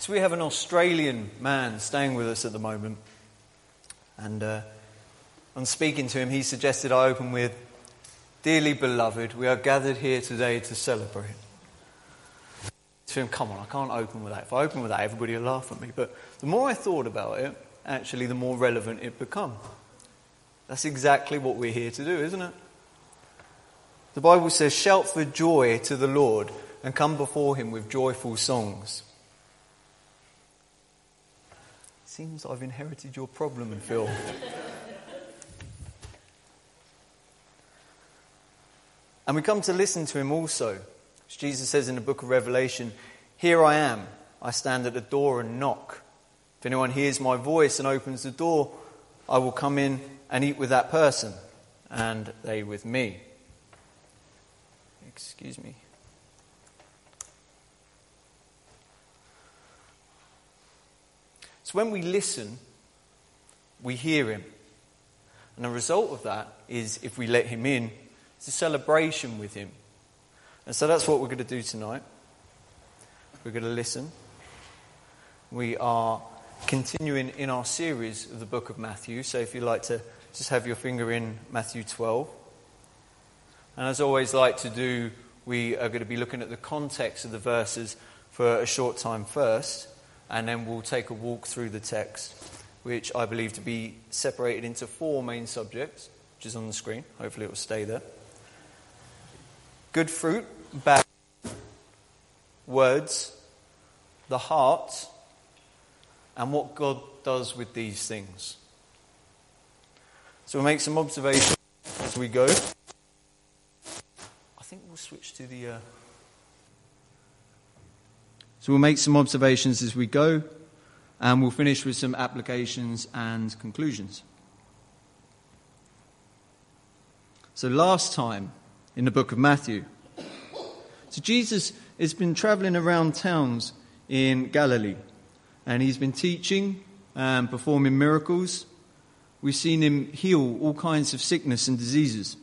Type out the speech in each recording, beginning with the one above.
So we have an Australian man staying with us at the moment. And uh, on speaking to him, he suggested I open with Dearly beloved, we are gathered here today to celebrate. To him, come on, I can't open with that. If I open with that, everybody will laugh at me. But the more I thought about it, actually, the more relevant it became. That's exactly what we're here to do, isn't it? The Bible says, Shout for joy to the Lord and come before him with joyful songs. Seems I've inherited your problem, and Phil. and we come to listen to him also. As Jesus says in the book of Revelation, Here I am, I stand at the door and knock. If anyone hears my voice and opens the door, I will come in and eat with that person, and they with me. Excuse me. So when we listen, we hear him. And the result of that is, if we let him in, it's a celebration with him. And so that's what we're going to do tonight. We're going to listen. We are continuing in our series of the book of Matthew. So if you'd like to just have your finger in Matthew 12. And as always like to do, we are going to be looking at the context of the verses for a short time first and then we'll take a walk through the text, which I believe to be separated into four main subjects, which is on the screen. Hopefully, it will stay there. Good fruit, bad words, the heart, and what God does with these things. So we'll make some observations as we go. I think we'll switch to the. Uh we'll make some observations as we go, and we'll finish with some applications and conclusions. So last time in the book of Matthew, so Jesus has been traveling around towns in Galilee, and he's been teaching and performing miracles. We've seen him heal all kinds of sickness and diseases,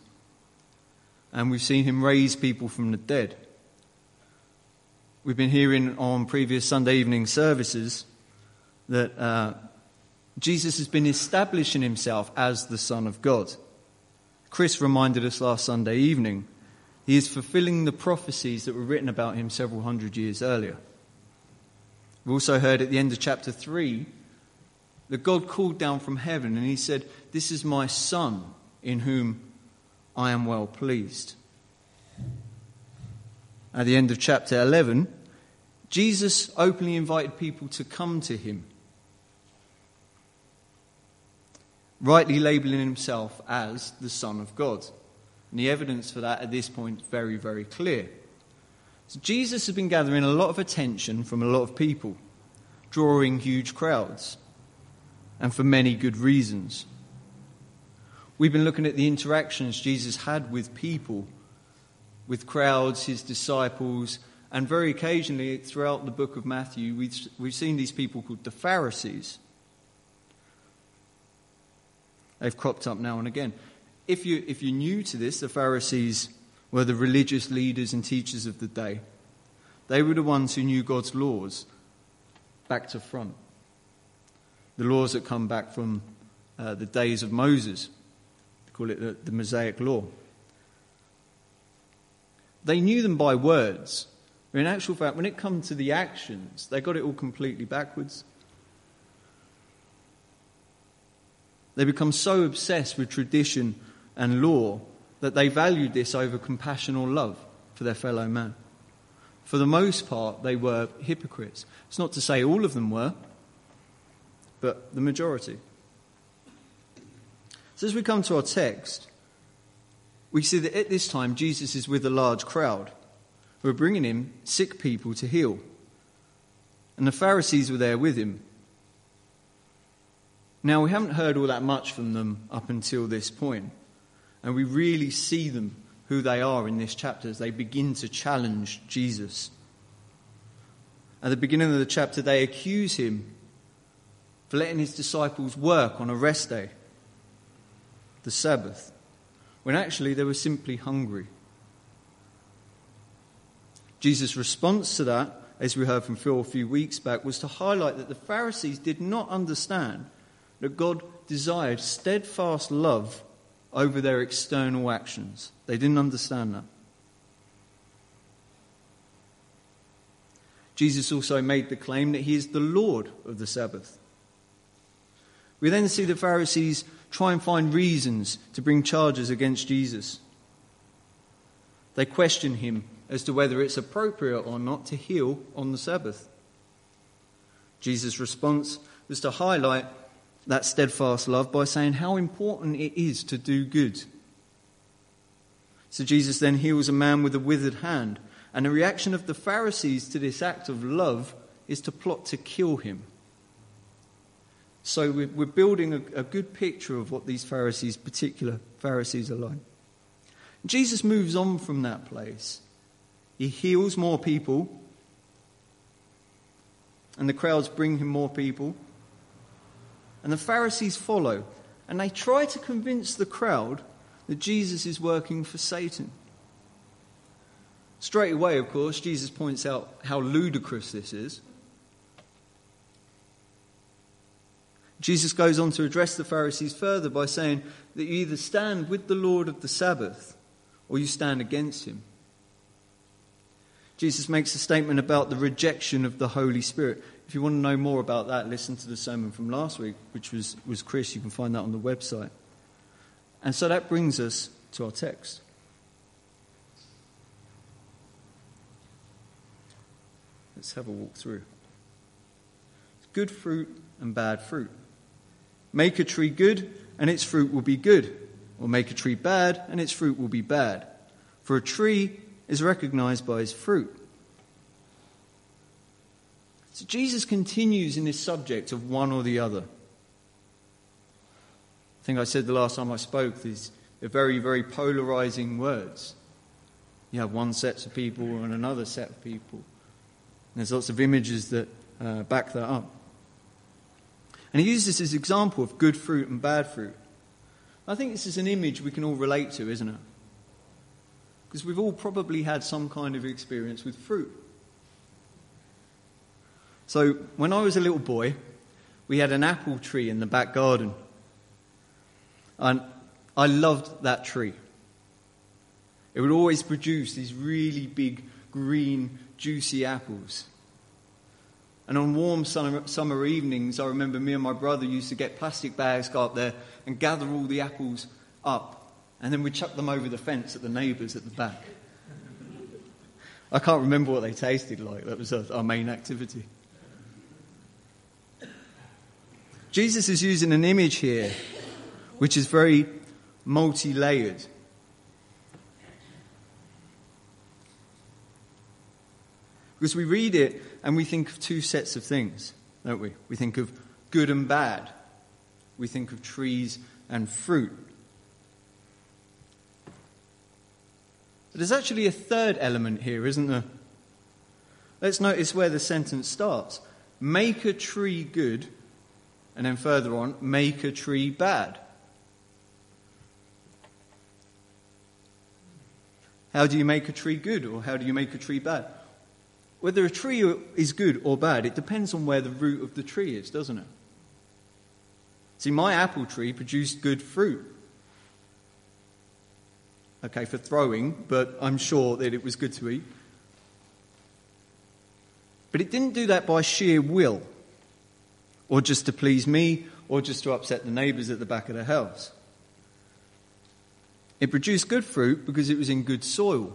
and we've seen him raise people from the dead. We've been hearing on previous Sunday evening services that uh, Jesus has been establishing himself as the Son of God. Chris reminded us last Sunday evening he is fulfilling the prophecies that were written about him several hundred years earlier. We also heard at the end of chapter 3 that God called down from heaven and he said, This is my Son in whom I am well pleased. At the end of chapter 11, Jesus openly invited people to come to him, rightly labeling himself as the Son of God. And the evidence for that at this point is very, very clear. So Jesus has been gathering a lot of attention from a lot of people, drawing huge crowds, and for many good reasons. We've been looking at the interactions Jesus had with people, with crowds, his disciples, and very occasionally, throughout the book of Matthew, we've, we've seen these people called the Pharisees. They've cropped up now and again. If, you, if you're new to this, the Pharisees were the religious leaders and teachers of the day. They were the ones who knew God's laws back to front. The laws that come back from uh, the days of Moses. They call it the, the Mosaic Law. They knew them by words. But in actual fact, when it comes to the actions, they got it all completely backwards. They become so obsessed with tradition and law that they valued this over compassion or love for their fellow man. For the most part, they were hypocrites. It's not to say all of them were, but the majority. So, as we come to our text, we see that at this time Jesus is with a large crowd were bringing him sick people to heal. And the Pharisees were there with him. Now, we haven't heard all that much from them up until this point, and we really see them who they are in this chapter as they begin to challenge Jesus. At the beginning of the chapter, they accuse him for letting his disciples work on a rest day, the Sabbath, when actually they were simply hungry. Jesus' response to that as we heard from Phil a few weeks back, was to highlight that the Pharisees did not understand that God desired steadfast love over their external actions. They didn't understand that. Jesus also made the claim that he is the Lord of the Sabbath. We then see the Pharisees try and find reasons to bring charges against Jesus. They question him as to whether it's appropriate or not to heal on the Sabbath. Jesus' response was to highlight that steadfast love by saying how important it is to do good. So Jesus then heals a man with a withered hand, and the reaction of the Pharisees to this act of love is to plot to kill him. So we're building a, good picture of what these Pharisees, particular Pharisees, are like. Jesus moves on from that place. He heals more people, and the crowds bring him more people. And the Pharisees follow, and they try to convince the crowd that Jesus is working for Satan. Straight away, of course, Jesus points out how ludicrous this is. Jesus goes on to address the Pharisees further by saying that you either stand with the Lord of the Sabbath or you stand against him. Jesus makes a statement about the rejection of the Holy Spirit. If you want to know more about that, listen to the sermon from last week, which was, was Chris. You can find that on the website. And so that brings us to our text. Let's have a walk through. Good fruit and bad fruit. Make a tree good, and its fruit will be good, or make a tree bad, and its fruit will be bad. For a tree is recognized by his fruit. So Jesus continues in this subject of one or the other. I think I said the last time I spoke, these are very, very polarizing words. You have one set of people and another set of people. There's lots of images that uh, back that up. And he uses this example of good fruit and bad fruit. I think this is an image we can all relate to, isn't it? Because we've all probably had some kind of experience with fruit. So, when I was a little boy, we had an apple tree in the back garden. And I loved that tree. It would always produce these really big, green, juicy apples. And on warm summer, summer evenings, I remember me and my brother used to get plastic bags, go up there, and gather all the apples up. And then we'd chuck them over the fence at the neighbours at the back. I can't remember what they tasted like. That was our main activity. Jesus is using an image here which is very multi layered. Because we read it and we think of two sets of things, don't we? We think of good and bad. We think of trees and fruit. But there's actually a third element here, isn't there? Let's notice where the sentence starts. Make a tree good, and then further on, make a tree bad. How do you make a tree good, or how do you make a tree bad? Whether a tree is good or bad, it depends on where the root of the tree is, doesn't it? See, my apple tree produced good fruit. Okay, for throwing, but I'm sure that it was good to eat. But it didn't do that by sheer will, or just to please me, or just to upset the neighbours at the back of the house. It produced good fruit because it was in good soil.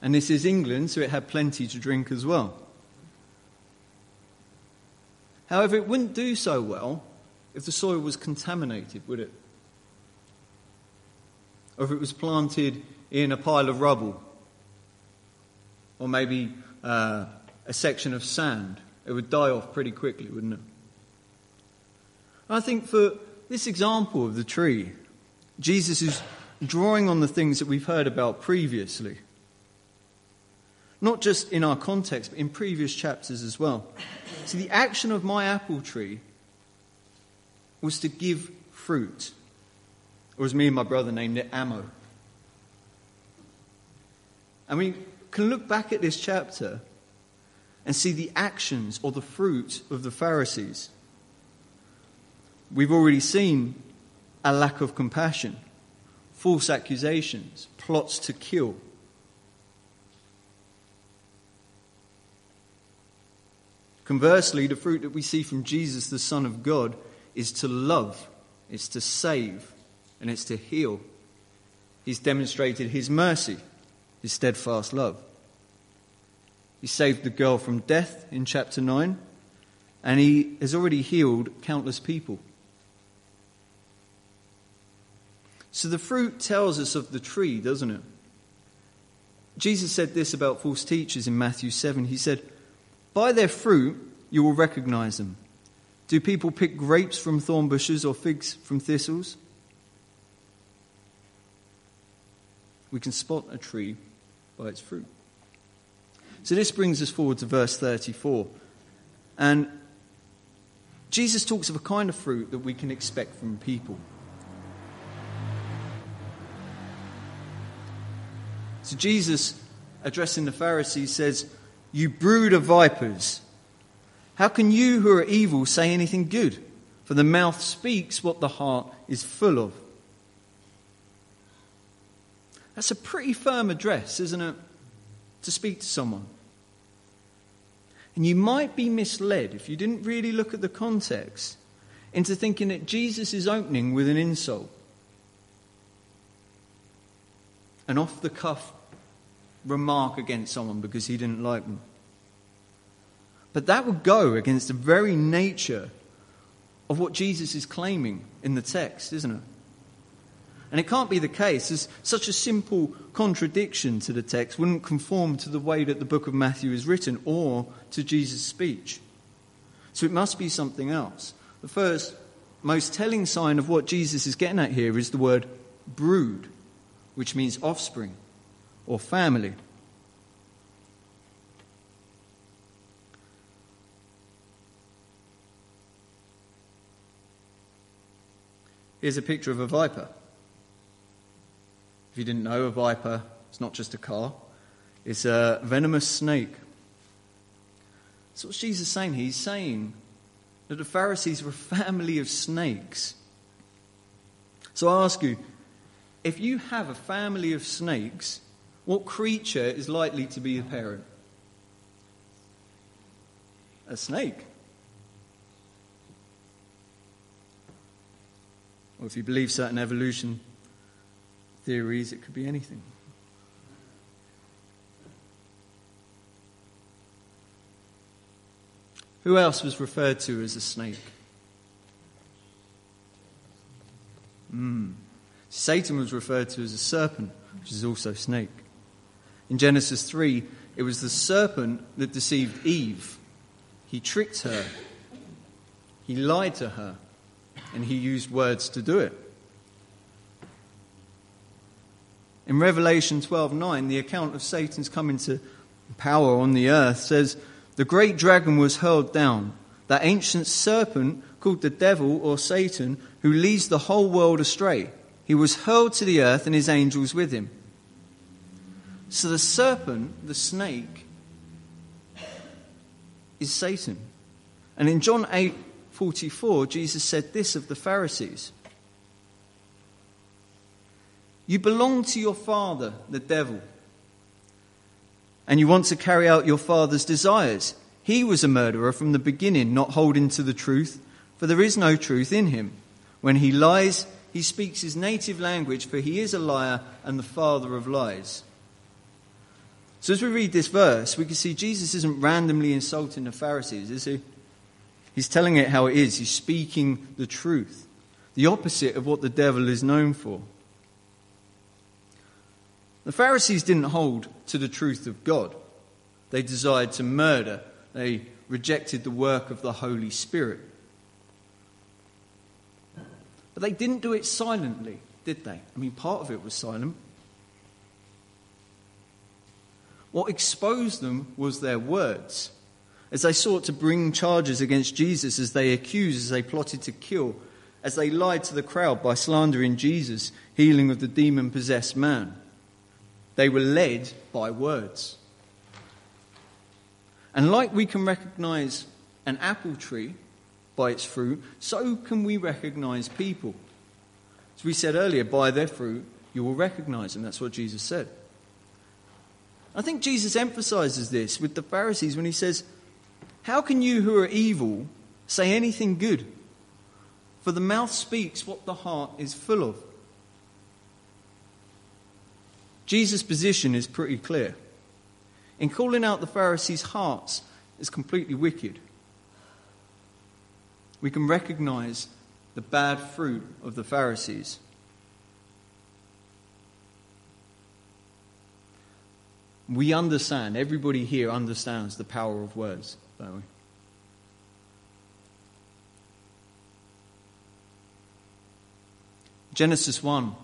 And this is England, so it had plenty to drink as well. However, it wouldn't do so well if the soil was contaminated, would it? Or if it was planted in a pile of rubble, or maybe uh, a section of sand. It would die off pretty quickly, wouldn't it? I think for this example of the tree, Jesus is drawing on the things that we've heard about previously. Not just in our context, but in previous chapters as well. See, the action of my apple tree was to give fruit. Or as me and my brother named it, ammo. I mean, can look back at this chapter and see the actions or the fruit of the Pharisees. We've already seen a lack of compassion, false accusations, plots to kill. Conversely, the fruit that we see from Jesus, the Son of God, is to love, it's to save, and it's to heal. He's demonstrated his mercy, his steadfast love. He saved the girl from death in chapter 9, and he has already healed countless people. So the fruit tells us of the tree, doesn't it? Jesus said this about false teachers in Matthew 7. He said, by their fruit, you will recognize them. Do people pick grapes from thorn bushes or figs from thistles? We can spot a tree by its fruit. So this brings us forward to verse 34. And Jesus talks of a kind of fruit that we can expect from people. So Jesus, addressing the Pharisees, says, you brood of vipers, how can you who are evil say anything good? For the mouth speaks what the heart is full of. That's a pretty firm address, isn't it? To speak to someone. And you might be misled if you didn't really look at the context into thinking that Jesus is opening with an insult. An off the cuff remark against someone because he didn't like them. But that would go against the very nature of what Jesus is claiming in the text, isn't it? And it can't be the case. There's such a simple contradiction to the text wouldn't conform to the way that the book of Matthew is written or to Jesus' speech. So it must be something else. The first, most telling sign of what Jesus is getting at here is the word brood, which means offspring or family. Here's a picture of a viper. If you didn't know, a viper is not just a car, it's a venomous snake. So, what's Jesus is saying? He's saying that the Pharisees were a family of snakes. So, I ask you if you have a family of snakes, what creature is likely to be the parent? A snake. Or if you believe certain evolution theories, it could be anything. Who else was referred to as a snake? Mm. Satan was referred to as a serpent, which is also snake. In Genesis 3, it was the serpent that deceived Eve. He tricked her, he lied to her, and he used words to do it. In Revelation 12:9, the account of Satan's coming to power on the earth says, "The great dragon was hurled down, that ancient serpent called the devil or Satan, who leads the whole world astray. He was hurled to the earth and his angels with him." So the serpent, the snake, is Satan. And in John 8 44, Jesus said this of the Pharisees You belong to your father, the devil, and you want to carry out your father's desires. He was a murderer from the beginning, not holding to the truth, for there is no truth in him. When he lies, he speaks his native language, for he is a liar and the father of lies. So as we read this verse, we can see Jesus isn't randomly insulting the Pharisees, is he? He's telling it how it is. He's speaking the truth, the opposite of what the devil is known for. The Pharisees didn't hold to the truth of God. They desired to murder. They rejected the work of the Holy Spirit. But they didn't do it silently, did they? I mean, part of it was silent, What exposed them was their words. As they sought to bring charges against Jesus, as they accused, as they plotted to kill, as they lied to the crowd by slandering Jesus, healing of the demon possessed man. They were led by words. And like we can recognize an apple tree by its fruit, so can we recognize people. As we said earlier, by their fruit you will recognize them. That's what Jesus said. I think Jesus emphasizes this with the Pharisees when he says, How can you who are evil say anything good? For the mouth speaks what the heart is full of. Jesus' position is pretty clear. In calling out the Pharisees' hearts as completely wicked, we can recognize the bad fruit of the Pharisees. We understand, everybody here understands the power of words, don't we? Genesis 1,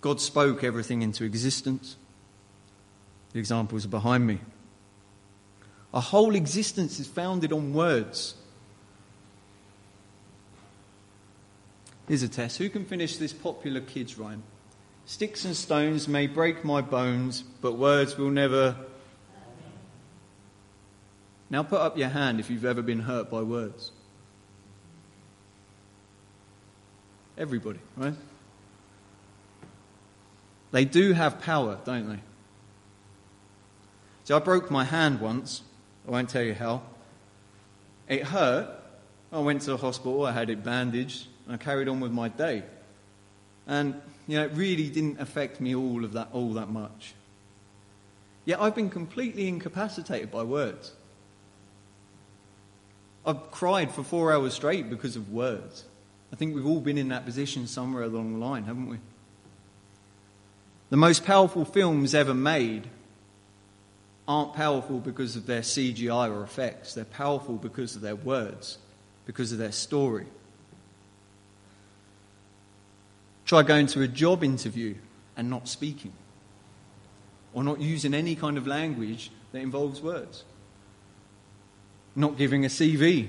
God spoke everything into existence. The examples are behind me. Our whole existence is founded on words. Here's a test. Who can finish this popular kids rhyme? Sticks and stones may break my bones, but words will never. Now put up your hand if you've ever been hurt by words. Everybody, right? They do have power, don't they? See, I broke my hand once. I won't tell you how. It hurt. I went to the hospital. I had it bandaged. I carried on with my day. And, you know, it really didn't affect me all of that, all that much. Yet I've been completely incapacitated by words. I've cried for four hours straight because of words. I think we've all been in that position somewhere along the line, haven't we? The most powerful films ever made aren't powerful because of their CGI or effects. They're powerful because of their words, because of their story. Try going to a job interview and not speaking, or not using any kind of language that involves words. Not giving a CV,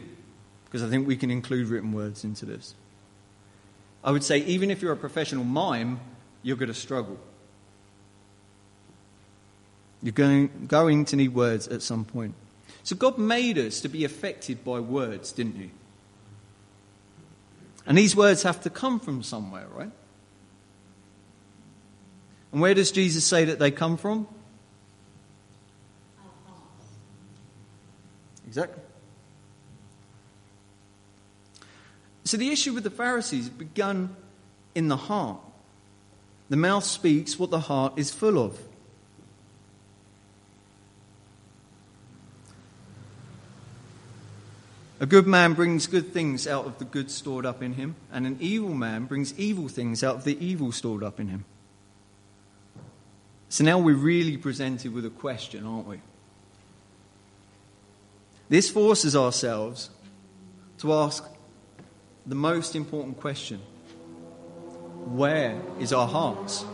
because I think we can include written words into this. I would say, even if you're a professional mime, you're going to struggle. You're going, going to need words at some point. So God made us to be affected by words, didn't He? And these words have to come from somewhere, right? And where does Jesus say that they come from? Exactly. So the issue with the Pharisees began in the heart. The mouth speaks what the heart is full of. A good man brings good things out of the good stored up in him, and an evil man brings evil things out of the evil stored up in him. So now we're really presented with a question, aren't we? This forces ourselves to ask the most important question Where is our hearts?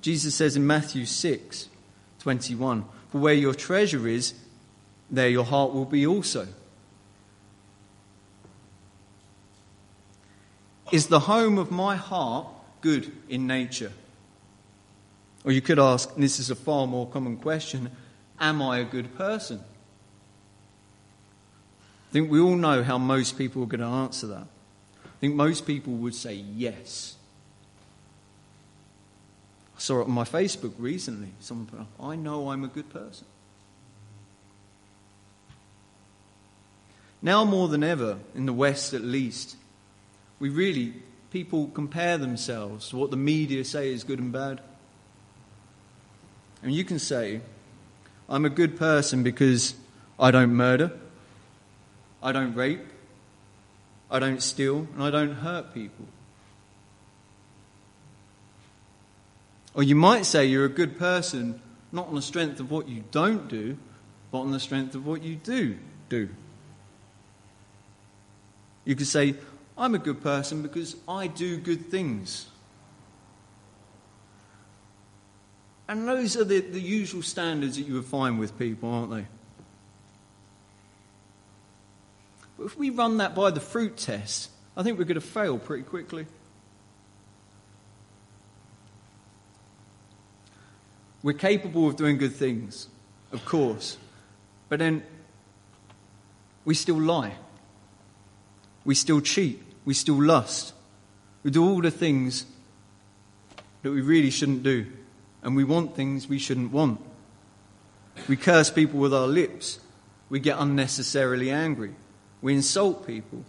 Jesus says in Matthew 6 21, For where your treasure is, there your heart will be also. Is the home of my heart good in nature? Or you could ask, and this is a far more common question, am I a good person? I think we all know how most people are going to answer that. I think most people would say yes. I saw it on my Facebook recently. Someone put, up, I know I'm a good person. Now more than ever, in the West at least, we really, people compare themselves to what the media say is good and bad. And you can say, I'm a good person because I don't murder, I don't rape, I don't steal, and I don't hurt people. Or you might say you're a good person not on the strength of what you don't do, but on the strength of what you do do. You could say, I'm a good person because I do good things. And those are the, the usual standards that you would find with people, aren't they? But if we run that by the fruit test, I think we're going to fail pretty quickly. We're capable of doing good things. of course. But then we still lie. We still cheat. We still lust. We do all the things that we really shouldn't do. And we want things we shouldn't want. We curse people with our lips. We get unnecessarily angry. We insult people.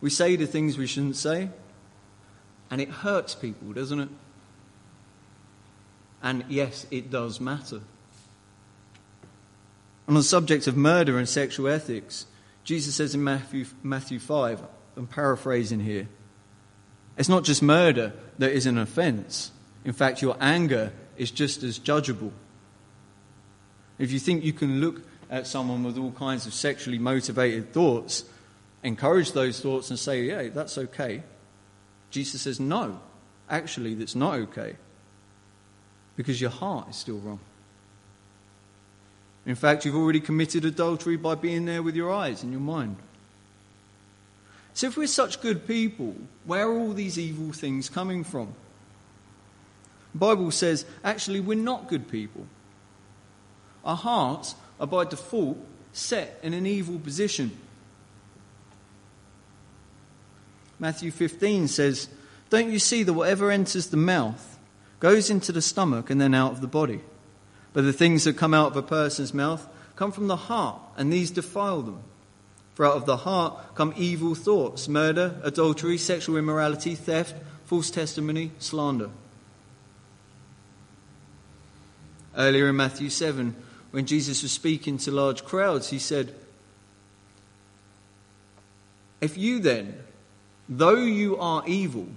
We say the things we shouldn't say. And it hurts people, doesn't it? And yes, it does matter. On the subject of murder and sexual ethics, Jesus says in Matthew, Matthew 5, I'm paraphrasing here, it's not just murder that is an offense. In fact, your anger is just as judgeable. If you think you can look at someone with all kinds of sexually motivated thoughts, encourage those thoughts and say, yeah, that's okay. Jesus says, no, actually, that's not okay because your heart is still wrong. In fact, you've already committed adultery by being there with your eyes and your mind. So, if we're such good people, where are all these evil things coming from? The Bible says, actually, we're not good people. Our hearts are by default set in an evil position. Matthew 15 says, Don't you see that whatever enters the mouth goes into the stomach and then out of the body? But the things that come out of a person's mouth come from the heart, and these defile them. For out of the heart come evil thoughts, murder, adultery, sexual immorality, theft, false testimony, slander. Earlier in Matthew 7, when Jesus was speaking to large crowds, he said, If you then, though you are evil,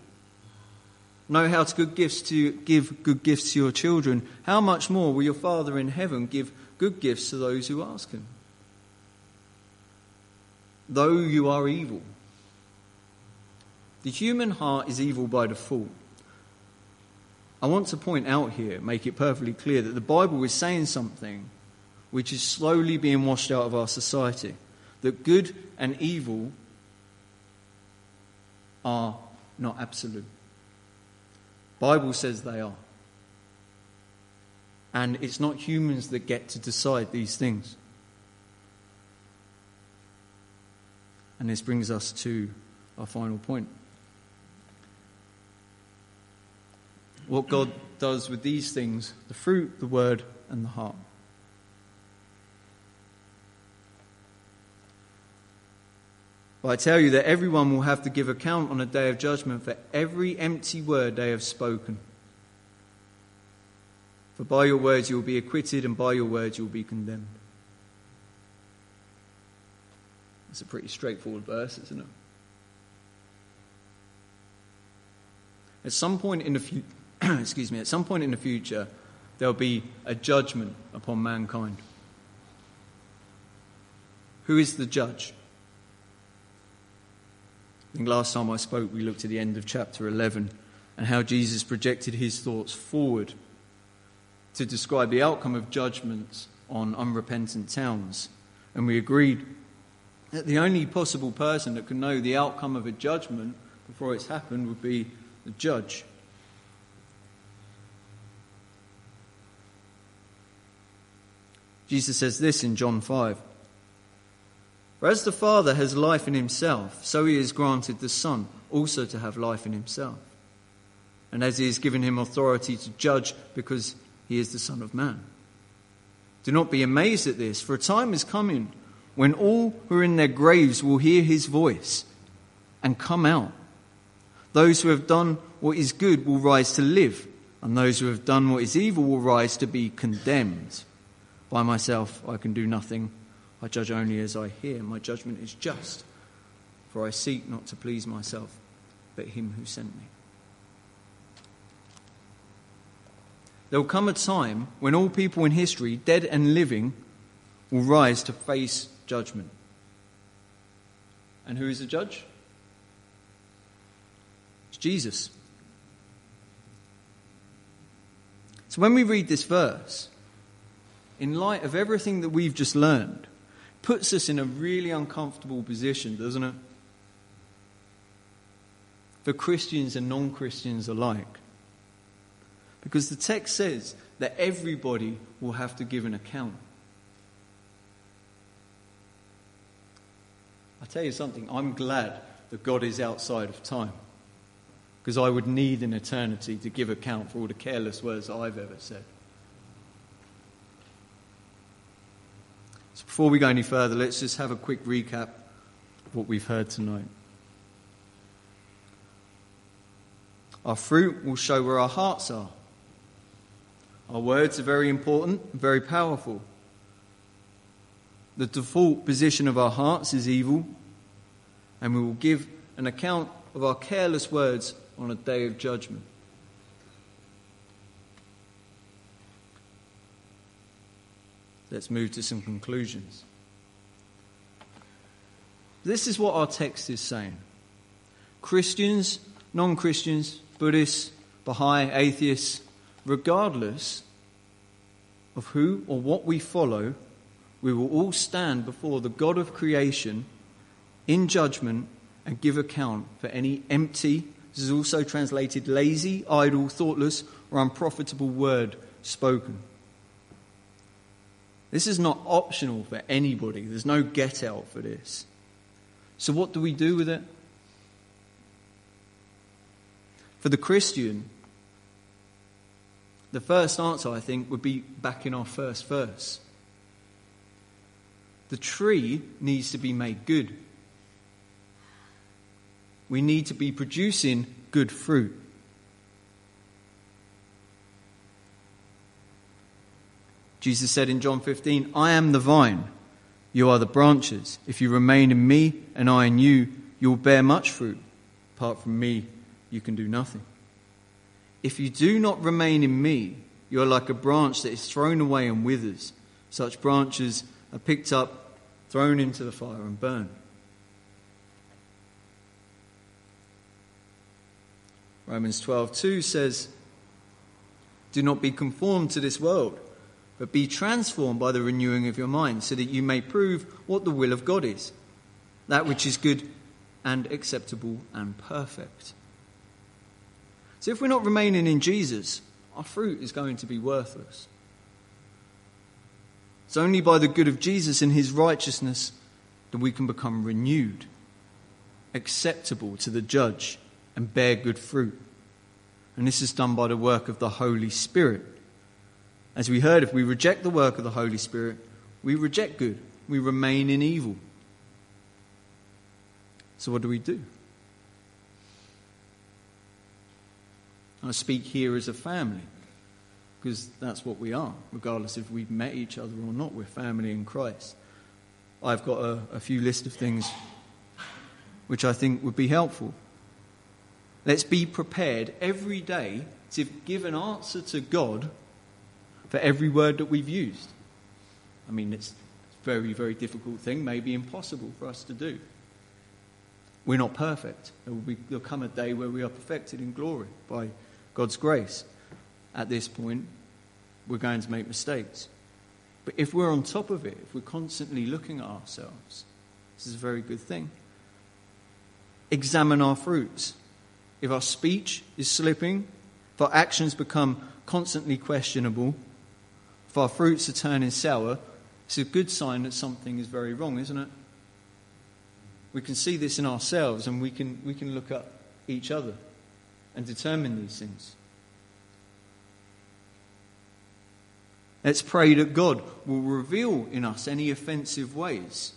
know how to good gifts to give good gifts to your children, how much more will your Father in heaven give good gifts to those who ask him? Though you are evil. The human heart is evil by default. I want to point out here, make it perfectly clear, that the Bible is saying something which is slowly being washed out of our society. That good and evil are not absolute. Bible says they are. And it's not humans that get to decide these things. And this brings us to our final point. What God does with these things the fruit, the word, and the heart. But I tell you that everyone will have to give account on a day of judgment for every empty word they have spoken. For by your words you will be acquitted, and by your words you will be condemned. It's a pretty straightforward verse, isn't it? At some point in the future, excuse me, at some point in the future, there'll be a judgment upon mankind. Who is the judge? Think last time I spoke, we looked at the end of chapter 11 and how Jesus projected his thoughts forward to describe the outcome of judgments on unrepentant towns. And we agreed that the only possible person that can know the outcome of a judgment before it's happened would be the judge. Jesus says this in John 5. For as the Father has life in himself, so he has granted the Son also to have life in himself. And as he has given him authority to judge because he is the Son of Man. Do not be amazed at this, for a time is coming when all who are in their graves will hear his voice and come out. Those who have done what is good will rise to live, and those who have done what is evil will rise to be condemned. By myself I can do nothing. I judge only as I hear. My judgment is just, for I seek not to please myself, but him who sent me. There will come a time when all people in history, dead and living, will rise to face judgment. And who is the judge? It's Jesus. So when we read this verse, in light of everything that we've just learned, puts us in a really uncomfortable position, doesn't it? For Christians and non Christians alike. Because the text says that everybody will have to give an account. I tell you something, I'm glad that God is outside of time. Because I would need an eternity to give account for all the careless words I've ever said. So before we go any further, let's just have a quick recap of what we've heard tonight. Our fruit will show where our hearts are. Our words are very important, very powerful. The default position of our hearts is evil, and we will give an account of our careless words on a day of judgment. Let's move to some conclusions. This is what our text is saying Christians, non Christians, Buddhists, Baha'i, atheists, regardless of who or what we follow, we will all stand before the God of creation in judgment and give account for any empty, this is also translated lazy, idle, thoughtless, or unprofitable word spoken. This is not optional for anybody. There's no get out for this. So, what do we do with it? For the Christian, the first answer, I think, would be back in our first verse. The tree needs to be made good. We need to be producing good fruit. Jesus said in John 15, I am the vine, you are the branches. If you remain in me and I in you, you will bear much fruit. Apart from me, you can do nothing. If you do not remain in me, you are like a branch that is thrown away and withers. Such branches are picked up, thrown into the fire, and burned. Romans 12:2 says, "Do not be conformed to this world, but be transformed by the renewing of your mind, so that you may prove what the will of God is, that which is good and acceptable and perfect." So if we're not remaining in Jesus, our fruit is going to be worthless. It's only by the good of Jesus and his righteousness that we can become renewed, acceptable to the judge, and bear good fruit. And this is done by the work of the Holy Spirit. As we heard, if we reject the work of the Holy Spirit, we reject good, we remain in evil. So, what do we do? I speak here as a family because that's what we are, regardless if we've met each other or not. We're family in Christ. I've got a, a few list of things which I think would be helpful. Let's be prepared every day to give an answer to God for every word that we've used. I mean, it's a very, very difficult thing, maybe impossible for us to do. We're not perfect. There will, be, there'll come a day where we are perfected in glory by God's grace. At this point, we're going to make mistakes. But if we're on top of it, if we're constantly looking at ourselves, this is a very good thing. Examine our fruits. If our speech is slipping, if our actions become constantly questionable, if our fruits are turning sour, it's a good sign that something is very wrong, isn't it? We can see this in ourselves and we can, we can look at each other and determine these things. Let's pray that God will reveal in us any offensive ways,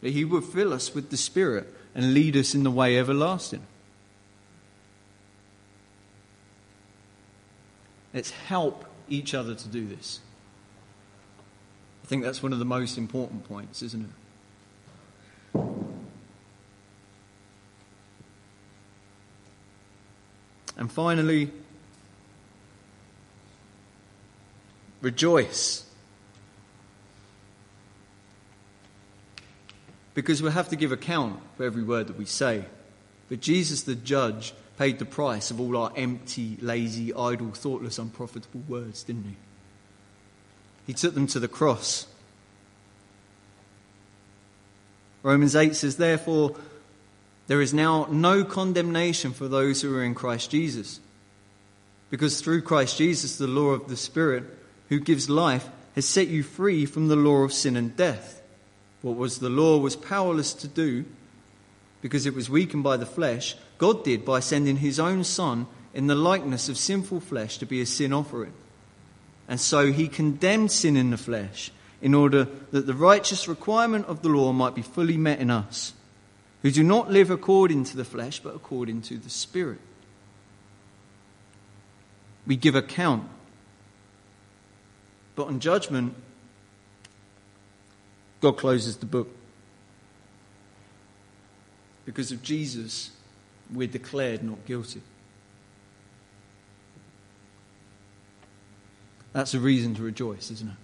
that He will fill us with the Spirit and lead us in the way everlasting. Let's help each other to do this. I think that's one of the most important points, isn't it? And finally, rejoice. Because we have to give account for every word that we say. But Jesus, the judge, paid the price of all our empty, lazy, idle, thoughtless, unprofitable words, didn't he? He took them to the cross. Romans 8 says, Therefore, there is now no condemnation for those who are in Christ Jesus. Because through Christ Jesus, the law of the Spirit, who gives life, has set you free from the law of sin and death. What was the law was powerless to do because it was weakened by the flesh, God did by sending his own Son in the likeness of sinful flesh to be a sin offering. And so he condemned sin in the flesh in order that the righteous requirement of the law might be fully met in us, who do not live according to the flesh, but according to the Spirit. We give account. But on judgment, God closes the book. Because of Jesus, we're declared not guilty. That's a reason to rejoice, isn't it?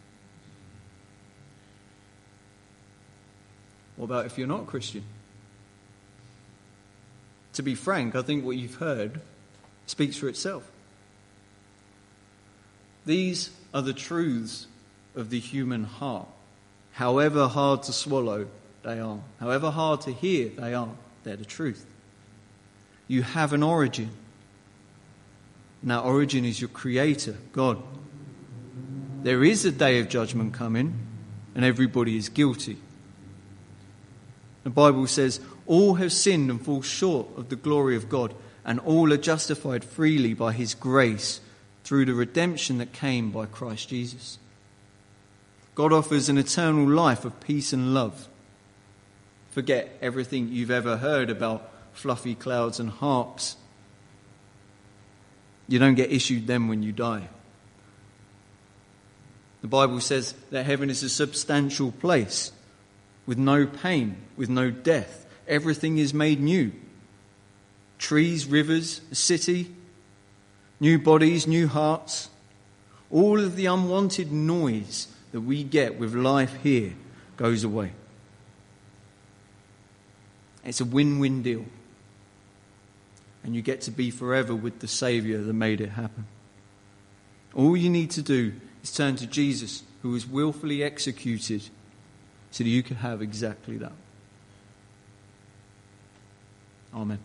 What about if you're not Christian? To be frank, I think what you've heard speaks for itself. These are the truths of the human heart. However hard to swallow they are, however hard to hear they are, they're the truth. You have an origin. That origin is your Creator, God. There is a day of judgment coming, and everybody is guilty. The Bible says, All have sinned and fall short of the glory of God, and all are justified freely by His grace through the redemption that came by Christ Jesus. God offers an eternal life of peace and love. Forget everything you've ever heard about fluffy clouds and harps. You don't get issued them when you die. The Bible says that heaven is a substantial place with no pain, with no death. Everything is made new trees, rivers, a city, new bodies, new hearts. All of the unwanted noise that we get with life here goes away. It's a win win deal. And you get to be forever with the Saviour that made it happen. All you need to do is turn to Jesus, who was willfully executed, so that you can have exactly that. Amen.